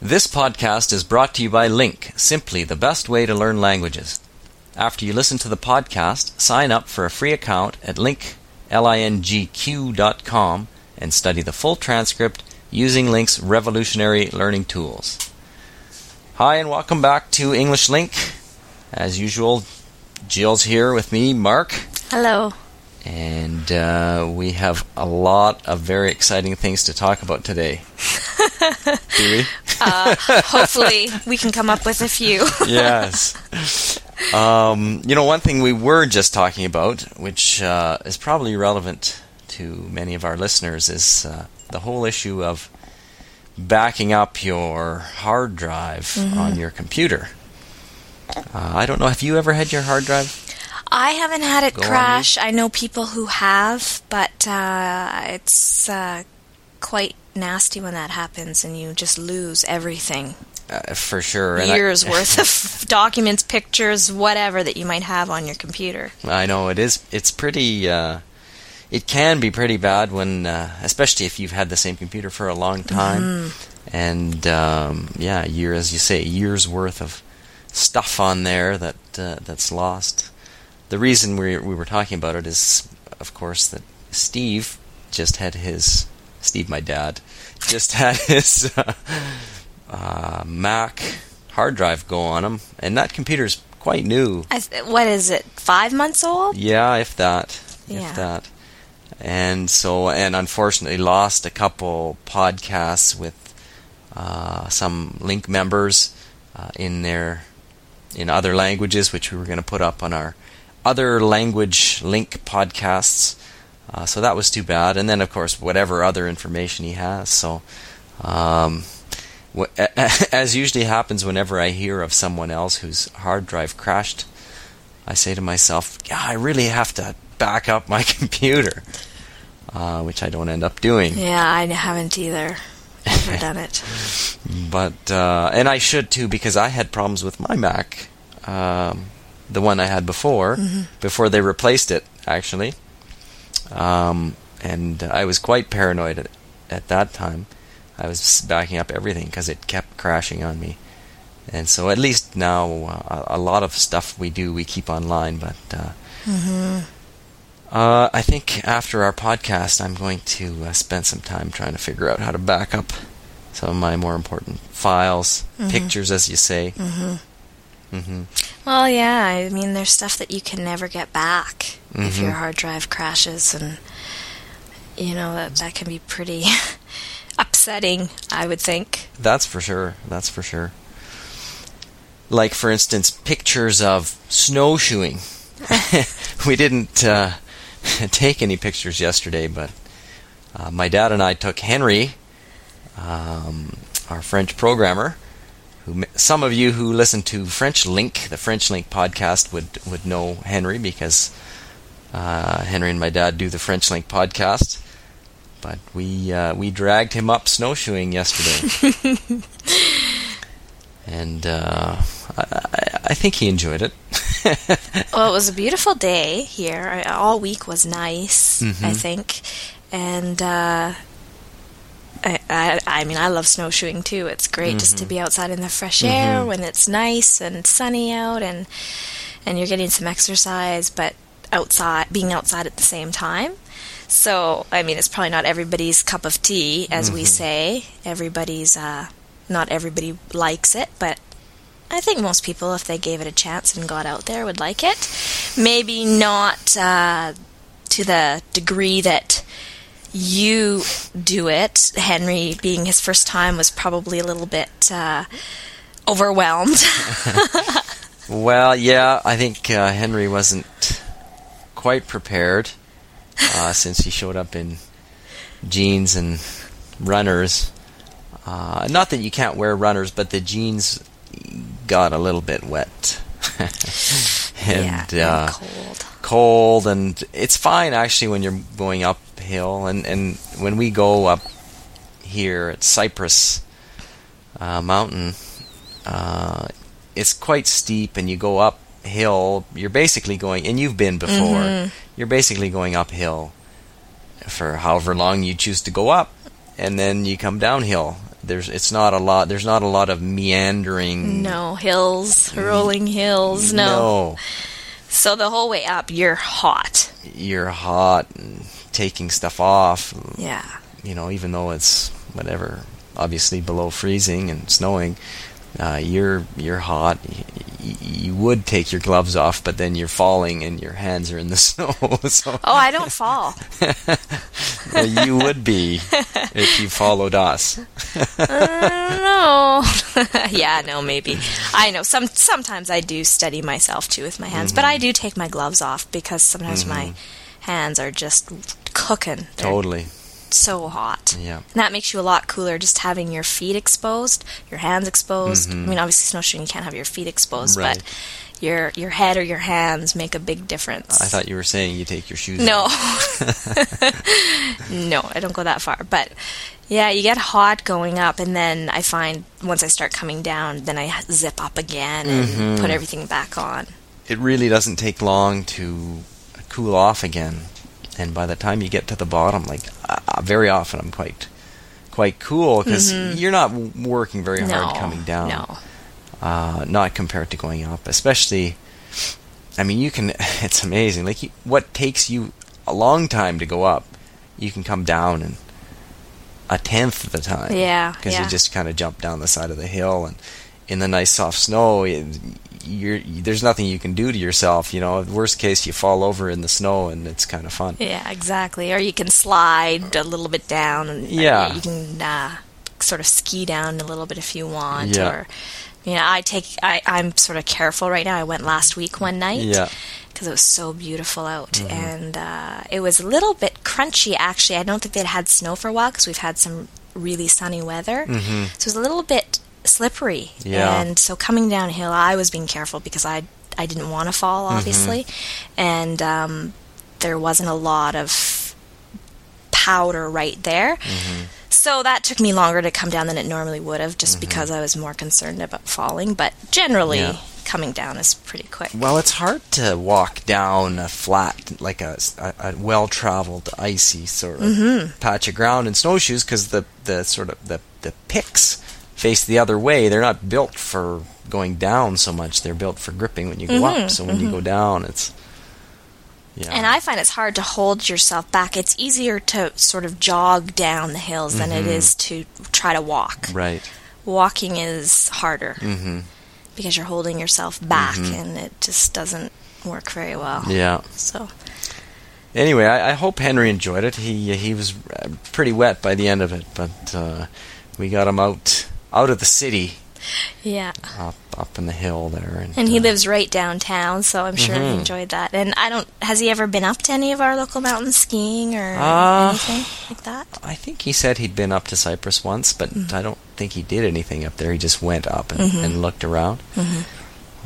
This podcast is brought to you by LingQ, simply the best way to learn languages. After you listen to the podcast, sign up for a free account at LingQ, L-I-N-G-Q.com and study the full transcript using LingQ's revolutionary learning tools. Hi, and welcome back to English LingQ. As usual, Jill's here with me, Mark. Hello. And uh, we have a lot of very exciting things to talk about today. Do we? Uh, hopefully, we can come up with a few. yes. Um, you know, one thing we were just talking about, which uh, is probably relevant to many of our listeners, is uh, the whole issue of backing up your hard drive Mm-hmm. on your computer. Uh, I don't know. Have you ever had your hard drive? I haven't had it crash. I know people who have, but uh, it's uh, quite nasty when that happens and you just lose everything. Uh, for sure. And I- Years worth of documents, pictures, whatever that you might have on your computer. I know it is. It's pretty. Uh, it can be pretty bad when, uh, especially if you've had the same computer for a long time, and um, yeah, year as you say, years worth of stuff on there that uh, that's lost. The reason we we were talking about it is, of course, that Steve just had his Steve, my dad, just had his uh, uh, Mac hard drive go on him, and that computer's quite new. I th- what is it? Five months old? Yeah, if that. Yeah. If that. And so, and unfortunately, lost a couple podcasts with uh, some LingQ members uh, in their in other languages, which we were going to put up on our other language LingQ podcasts. Uh, so that was too bad. And then, of course, whatever other information he has. So, um, as usually happens whenever I hear of someone else whose hard drive crashed, I say to myself, yeah, I really have to back up my computer, uh, which I don't end up doing. Yeah, I haven't either. Never done it. But uh, and I should too because I had problems with my Mac, um, the one I had before, before they replaced it actually, um, and I was quite paranoid at, at that time. I was backing up everything because it kept crashing on me, and so at least now uh, a lot of stuff we do we keep online, but. Uh, Uh, I think after our podcast, I'm going to uh, spend some time trying to figure out how to back up some of my more important files, pictures, as you say. Mm-hmm. Hmm Well, yeah, I mean, there's stuff that you can never get back if Mhm. your hard drive crashes, and you know that that can be pretty upsetting. I would think. That's for sure. That's for sure. Like, for instance, pictures of snowshoeing. we didn't uh, take any pictures yesterday, but uh, my dad and I took Henry, um, our French programmer. Who, some of you who listen to French LingQ, the French LingQ podcast, would would know Henry because uh, Henry and my dad do the French LingQ podcast. But we uh, we dragged him up snowshoeing yesterday, and uh, I, I, I think he enjoyed it. Well, it was a beautiful day here. All week was nice, I Mhm. think, and uh, I, I, I mean, I love snowshoeing too. It's great just to be outside in the fresh air when it's nice and sunny out, and and you're getting some exercise, but outside, being outside at the same time. So, I mean, it's probably not everybody's cup of tea, as we say. Everybody's, uh, not everybody likes it, but I think most people, if they gave it a chance and got out there, would like it. Maybe not uh, to the degree that you do it. Henry, being his first time, was probably a little bit uh, overwhelmed. Well, yeah, I think uh, Henry wasn't quite prepared uh, since he showed up in jeans and runners. Uh, not that you can't wear runners, but the jeans got a little bit wet. and yeah, uh, and cold. cold and it's fine actually when you're going uphill and and when we go up here at Cypress uh, Mountain uh, it's quite steep and you go uphill you're basically going and you've been before Mhm. you're basically going uphill for however long you choose to go up and then you come downhill there's it's not a lot. There's not a lot of meandering. No hills, rolling hills. No. No, So the whole way up, you're hot. you're hot and taking stuff off. Yeah. You know, even though it's whatever, obviously below freezing and snowing, uh, you're you're hot. Y- y- you would take your gloves off, but then you're falling and your hands are in the snow. so Oh, I don't fall. uh, you would be if you followed us. no. yeah, no, maybe. I know. Some sometimes I do steady myself too with my hands, but Mm-hmm. I do take my gloves off because sometimes my hands are just cooking. They're Totally. so hot. Yeah. And that makes you a lot cooler just having your feet exposed, your hands exposed. I mean, obviously snowshoeing you can't have your feet exposed, Mm-hmm. Right. but your your head or your hands make a big difference. I thought you were saying you take your shoes no, No, I don't go that far. But yeah, you get hot going up, and then I find once I start coming down, then I zip up again and Mm-hmm. put everything back on. It really doesn't take long to cool off again, and by the time you get to the bottom, like uh, very often, I'm quite quite cool because you're not working very hard Mm-hmm. no, coming down. No. uh, not compared to going up. Especially, I mean, you can. It's amazing. Like you, what takes you a long time to go up, you can come down in a tenth of the time. Yeah, because yeah. you just kind of jump down the side of the hill, and in the nice soft snow, you're there's nothing you can do to yourself. You know, worst case, you fall over in the snow, and it's kind of fun. Yeah, exactly. Or you can slide a little bit down, and uh, Yeah. you can uh, sort of ski down a little bit if you want. Yeah. Or, you know, I take. I, I'm sort of careful right now. I went last week one night. Yeah. Mm-hmm. because it was so beautiful out, and uh, it was a little bit crunchy. Actually, I don't think they'd had snow for a while because we've had some really sunny weather, Mhm. so it was a little bit slippery. Yeah. And so coming downhill, I was being careful because I I didn't want to fall, Mm-hmm. obviously, and um, there wasn't a lot of powder right there. Mm-hmm. So that took me longer to come down than it normally would have, just because I was more concerned about falling. But generally, Yeah. coming down is pretty quick. Well, it's hard to walk down a flat, like a, a, a well-traveled, icy sort of patch of ground in snowshoes because the, the sort of the, the picks face the other way. They're not built for going down so much. They're built for gripping when you go up. So when you go down, it's yeah. And I find it's hard to hold yourself back. It's easier to sort of jog down the hills than it is to try to walk. right. Walking is harder hmm because you're holding yourself back and it just doesn't work very well. Yeah. So, Anyway, I, I hope Henry enjoyed it. He he was pretty wet by the end of it, but uh, we got him out out of the city, yeah. up up in the hill there, and, And he uh, lives right downtown, so I'm sure he Mhm. enjoyed that. And I don't has he ever been up to any of our local mountains skiing or Uh, anything like that? I think he said he'd been up to Cypress once, but Mm-hmm. I don't think he did anything up there. He just went up and, Mhm. and looked around. Mhm.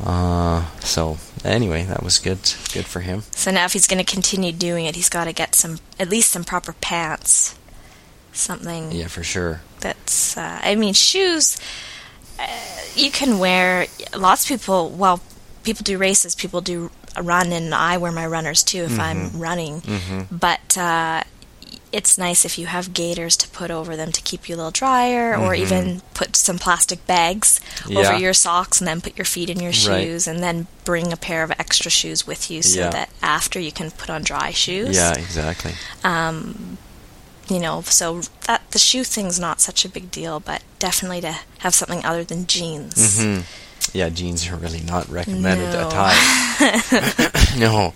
Uh, so anyway, that was good. Good for him. So now if he's going to continue doing it, he's got to get some at least some proper pants. Something Yeah, for sure. That's uh, I mean shoes uh, you can wear lots of people well people do races people do a run and I wear my runners too if I'm running Mhm. but uh, it's nice if you have gaiters to put over them to keep you a little drier or even put some plastic bags over Mm-hmm. Your socks and then put your feet in your Right. shoes and then bring a pair of extra shoes with you so Yeah. that after you can put on dry shoes Yeah, exactly. um, you know, so that the shoe thing's not such a big deal, but definitely to have something other than jeans. hmm Yeah, jeans are really not recommended No. at times. no.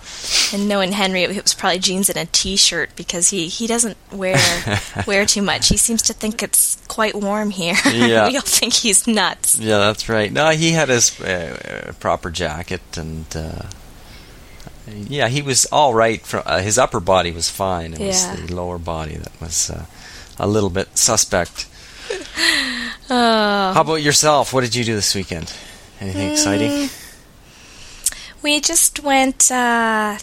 And knowing Henry, it was probably jeans and a t-shirt because he, he doesn't wear wear too much. He seems to think it's quite warm here. Yeah. we all think he's nuts. Yeah, that's right. No, he had his uh, uh, proper jacket, and uh, yeah, he was all right. From uh, his upper body was fine. It Yeah. was the lower body that was uh, a little bit suspect. Oh. How about yourself? What did you do this weekend? Anything exciting? We just went. Uh,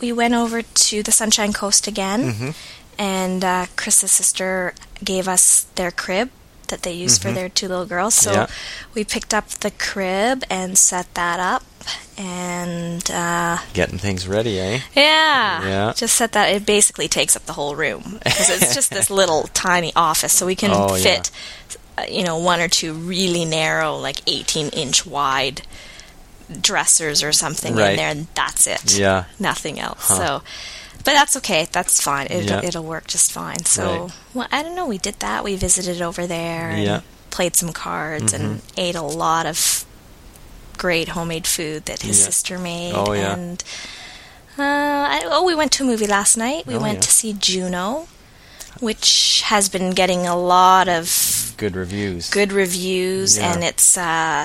we went over to the Sunshine Coast again, hmm and uh, Chris's sister gave us their crib that they use for Mhm. their two little girls. So Yeah. we picked up the crib and set that up, and uh, Getting things ready, eh? yeah, Yeah. just set that. It basically takes up the whole room because it's just this little tiny office, so we can Oh, fit uh, you know, one or two really narrow, like 18 inch wide dressers or something Right. in there, and that's it. Yeah. Nothing else. Huh. So, but that's okay. That's fine. It, Yeah. It'll work just fine. So, Right. well, I don't know. We did that. We visited over there and Yeah. played some cards and ate a lot of great homemade food that his Yeah. sister made. Oh, yeah. And uh, I, oh, we went to a movie last night. We Oh, went to see Juno, which has been getting a lot of Good reviews. good reviews, and it's uh,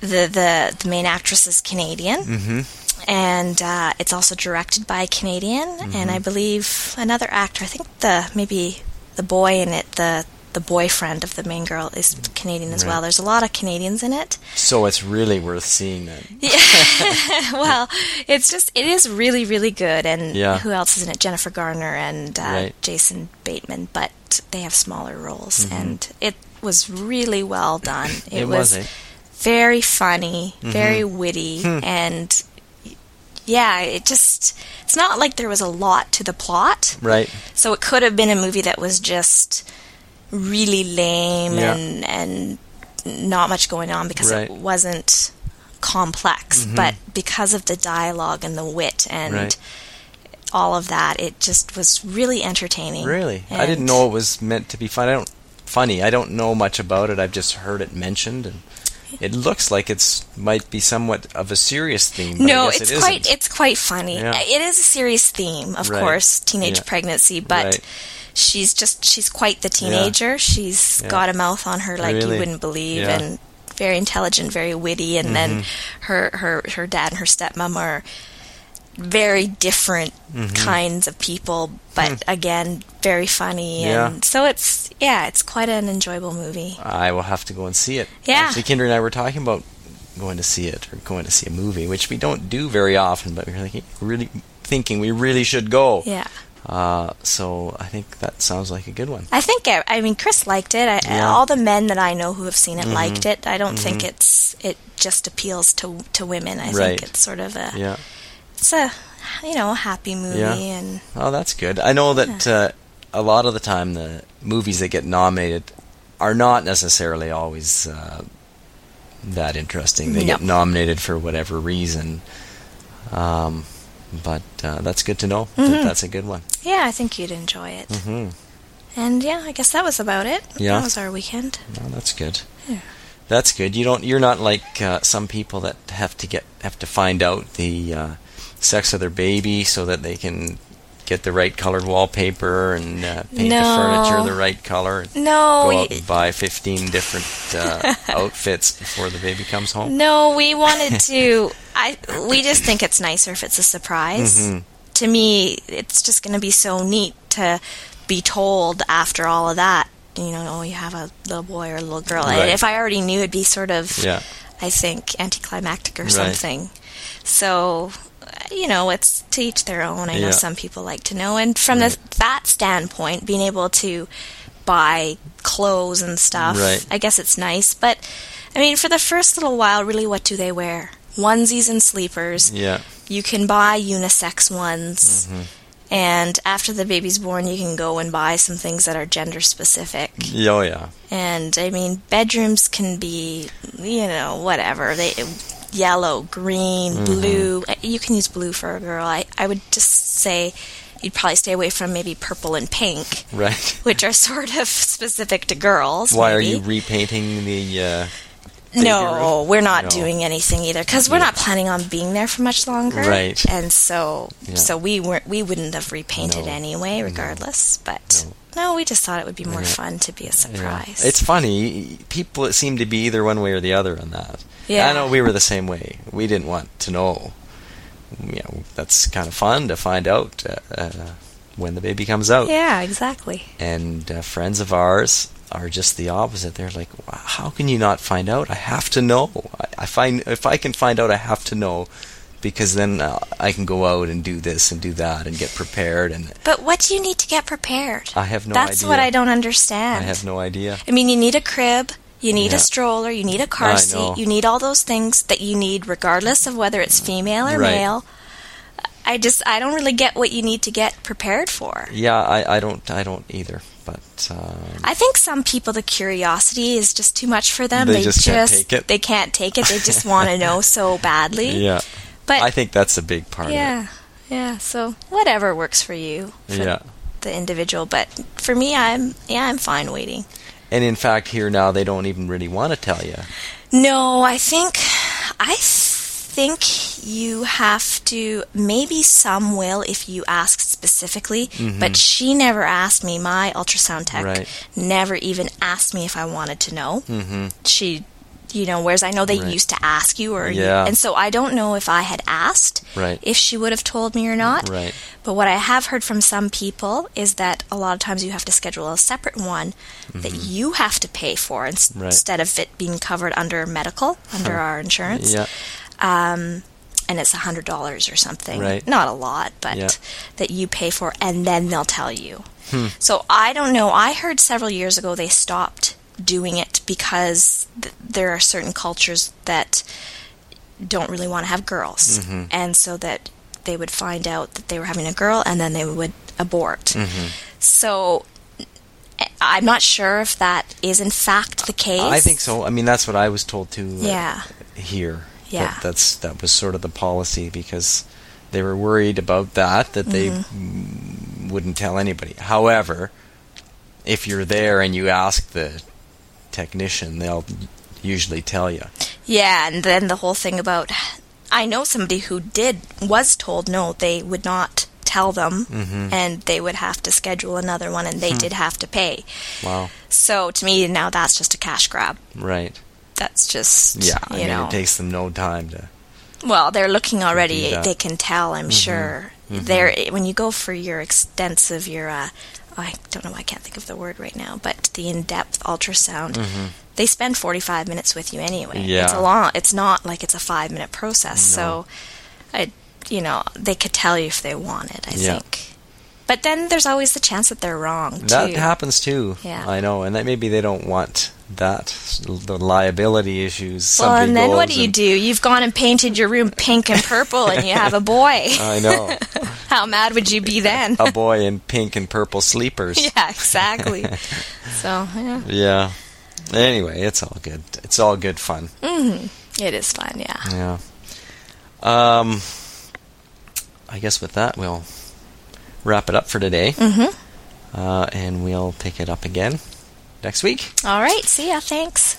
the the the main actress is Canadian, Mm-hmm. And uh, it's also directed by a Canadian, Mm-hmm. and I believe another actor. I think the maybe the boy in it, the the boyfriend of the main girl, is Canadian as Right. well. There's a lot of Canadians in it. So it's really worth seeing that. well, it's just it is really really good, and Yeah. who else is in it? Jennifer Garner and uh, Right. Jason Bateman, but they have smaller roles, Mm-hmm. and it was really well done. It, It was, was, eh? very funny, very Mm-hmm. witty, Hmm. and yeah, it just it's not like there was a lot to the plot. Right. So it could have been a movie that was just really lame Yeah. and and not much going on because Right. Mm-hmm. it wasn't complex, but because of the dialogue and the wit and Right. all of that, it just was really entertaining. Really? I didn't know it was meant to be fun. I don't funny. I don't know much about it. I've just heard it mentioned and it looks like it's might be somewhat of a serious theme. But No, it's it quite it's quite funny. Yeah. It is a serious theme, of Right. course, teenage Yeah. pregnancy, but Right. she's just she's quite the teenager. She's got a mouth on her like Really? you wouldn't believe and very intelligent, very witty and then Mm-hmm. her her her dad and her stepmom are very different Mm-hmm. kinds of people, but again, very funny Hmm. Yeah. and so it's yeah, it's quite an enjoyable movie. I will have to go and see it. Yeah. Actually, Kinder and I were talking about going to see it or going to see a movie, which we don't do very often, but we were like really thinking we really should go. Yeah. Uh, so I think that sounds like a good one. I think I, I mean Chris liked it. I, Yeah. Mm-hmm. All the men that I know who have seen it liked it. I don't think it's it just appeals to to women. I Right. think it's sort of a Yeah. It's a you know a happy movie Yeah. and Oh, that's good. I know that uh, a lot of the time the movies that get nominated are not necessarily always uh, that interesting. They No. get nominated for whatever reason. Um, but uh, that's good to know. Mm-hmm. That that's a good one. yeah, I think you'd enjoy it. hmm And yeah, I guess that was about it. Yeah. that was our weekend. No, that's good. Yeah. That's good. You don't. You're not like uh, some people that have to get have to find out the uh, sex of their baby so that they can get the right colored wallpaper and uh, paint No. the furniture the right color. No, go we, out and buy 15 different uh, outfits before the baby comes home. no, we wanted to. I we just think it's nicer if it's a surprise. Mhm. To me, it's just going to be so neat to be told after all of that. You know, oh, you have a little boy or a little girl. Right. If I already knew, it'd be sort of, Yeah. I think, anticlimactic or Right. something. So, you know, it's to each their own. I know some people like to know, and from Right. the, that standpoint, being able to buy clothes and stuff, Right. I guess it's nice. But I mean, for the first little while, really, what do they wear? Onesies and sleepers. Yeah. You can buy unisex ones. Mm-hmm. And after the baby's born, you can go and buy some things that are gender specific. Oh yeah. And I mean, bedrooms can be, you know, whatever. They yellow, green, Mm-hmm. blue. You can use blue for a girl. I, I would just say you'd probably stay away from maybe purple and pink, Right. which are sort of specific to girls. Why are you repainting the? Uh, No, we're not No. doing anything either because we're Yeah. not planning on being there for much longer. Right. And so, Yeah. so we weren't. We wouldn't have repainted No. anyway, regardless. But No. no. we just thought it would be more Yeah. fun to be a surprise. It's funny. People seem to be either one way or the other on that. Yeah. I know we were the same way. We didn't want to know. You know, that's kind of fun to find out uh, uh, when the baby comes out. yeah, exactly. And uh, friends of ours are just the opposite. They're like, "Wow, "How can you not find out? I have to know. I, I find if I can find out, I have to know." Because then uh, I can go out and do this and do that and get prepared, and But what do you need to get prepared? I have no That's idea. what I don't understand. I have no idea. I mean, you need a crib, you need Yeah. a stroller, you need a car I know. seat, you need all those things that you need regardless of whether it's female or Right. male. I just I don't really get what you need to get prepared for. Yeah, I, I don't I don't either. But um, I think some people the curiosity is just too much for them. They just can't take it. They can't take it. They just want to know so badly. yeah, But I think that's a big part of yeah, yeah. So whatever works for you, for Yeah. the individual. But for me, I'm yeah, I'm fine waiting. And in fact, here now they don't even really want to tell you. No, I think I think you have to. Maybe some will if you ask specifically, but she never asked me. My ultrasound tech Mm-hmm. Right. never even asked me if I wanted to know. Mm-hmm. She, you know, whereas I know they Right. used to ask you, or Yeah. and so I don't know if I had asked Right. if she would have told me or not. Right. But what I have heard from some people is that a lot of times you have to schedule a separate one that you have to pay for Mm-hmm. Right. instead of it being covered under medical, under our insurance. Yeah. Um, and it's a hundred dollars or something. Right. Not a lot, but Yeah. that you pay for, and then they'll tell you. Hmm. So I don't know. I heard several years ago they stopped doing it because th- there are certain cultures that don't really want to have girls, Mm-hmm. and so that they would find out that they were having a girl, and then they would abort. Mm-hmm. So I- I'm not sure if that is in fact the case. I think so. I mean, that's what I was told to. uh, Yeah. Here. Yeah. That, that's that was sort of the policy because they were worried about that that they Mm-hmm. mm, wouldn't tell anybody. However, if you're there and you ask the technician, they'll usually tell you. Yeah, and then the whole thing about I know somebody who did was told no, they would not tell them Mhm. and they would have to schedule another one and Hmm. they did have to pay. Wow. So to me now that's just a cash grab. Right. That's just Yeah. I mean, know. it takes them no time to. well, they're looking already. They can tell, I'm mm-hmm. sure. Mm-hmm. They're eh, when you go for your extensive your uh oh, I don't know, I can't think of the word right now, but the in-depth ultrasound. Mm-hmm. They spend 45 minutes with you anyway. Yeah. It's a long it's not like it's a 5-minute process. So I you know, they could tell you if they wanted, I Yeah. think. But then there's always the chance that they're wrong Too. That happens too. Yeah. I know, and that maybe they don't want that the liability issues. well, and then what do you do? You've gone and painted your room pink and purple and you have a boy. I know. How mad would you be then? a boy in pink and purple sleepers. yeah, exactly. so, yeah. Yeah. Anyway, it's all good. It's all good fun. It is fun, yeah. Yeah. Um. I guess with that we'll wrap it up for today, Mm-hmm. uh, and we'll pick it up again next week. All right, see ya. Thanks.